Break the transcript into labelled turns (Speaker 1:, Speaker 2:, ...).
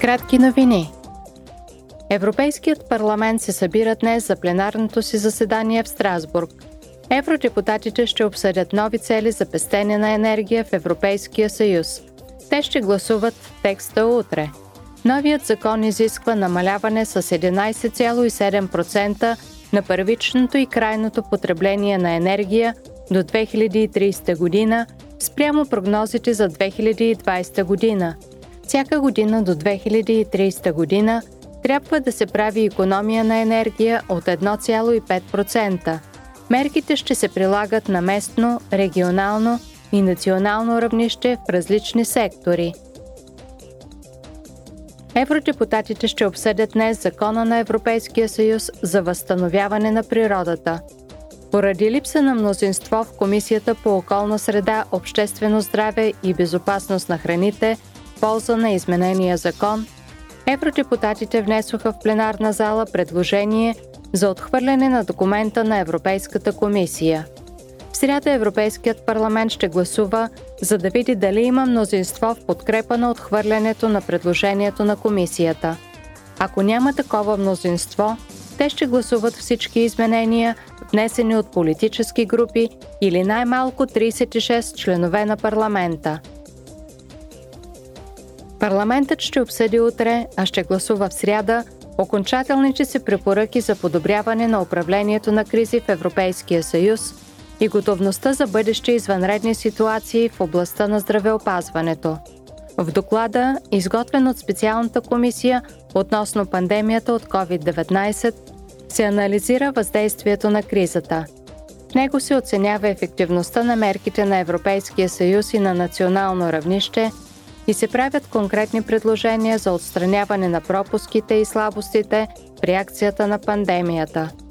Speaker 1: Кратки новини. Европейският парламент се събира днес за пленарното си заседание в Страсбург. Евродепутатите ще обсъдят нови цели за пестене на енергия в Европейския съюз. Те ще гласуват текста утре. Новият закон изисква намаляване с 11,7% на първичното и крайното потребление на енергия до 2030 година спрямо прогнозите за 2020 година – всяка година до 2030 година трябва да се прави економия на енергия от 1,5%. Мерките ще се прилагат на местно, регионално и национално равнище в различни сектори. Евродепутатите ще обсъдят днес Закона на Европейския съюз за възстановяване на природата. Поради липса на мнозинство в Комисията по околна среда, обществено здраве и безопасност на храните – полза на изменения закон, евродепутатите внесоха в пленарна зала предложение за отхвърляне на документа на Европейската комисия. В сряда Европейският парламент ще гласува, за да види дали има мнозинство в подкрепа на отхвърлянето на предложението на комисията. Ако няма такова мнозинство, те ще гласуват всички изменения, внесени от политически групи или най-малко 36 членове на парламента – Парламентът ще обсъди утре, а ще гласува в сряда окончателните си препоръки за подобряване на управлението на кризи в Европейския съюз и готовността за бъдещи извънредни ситуации в областта на здравеопазването. В доклада, изготвен от специалната комисия относно пандемията от COVID-19, се анализира въздействието на кризата. В него се оценява ефективността на мерките на Европейския съюз и на национално равнище – и се правят конкретни предложения за отстраняване на пропуските и слабостите в реакцията на пандемията –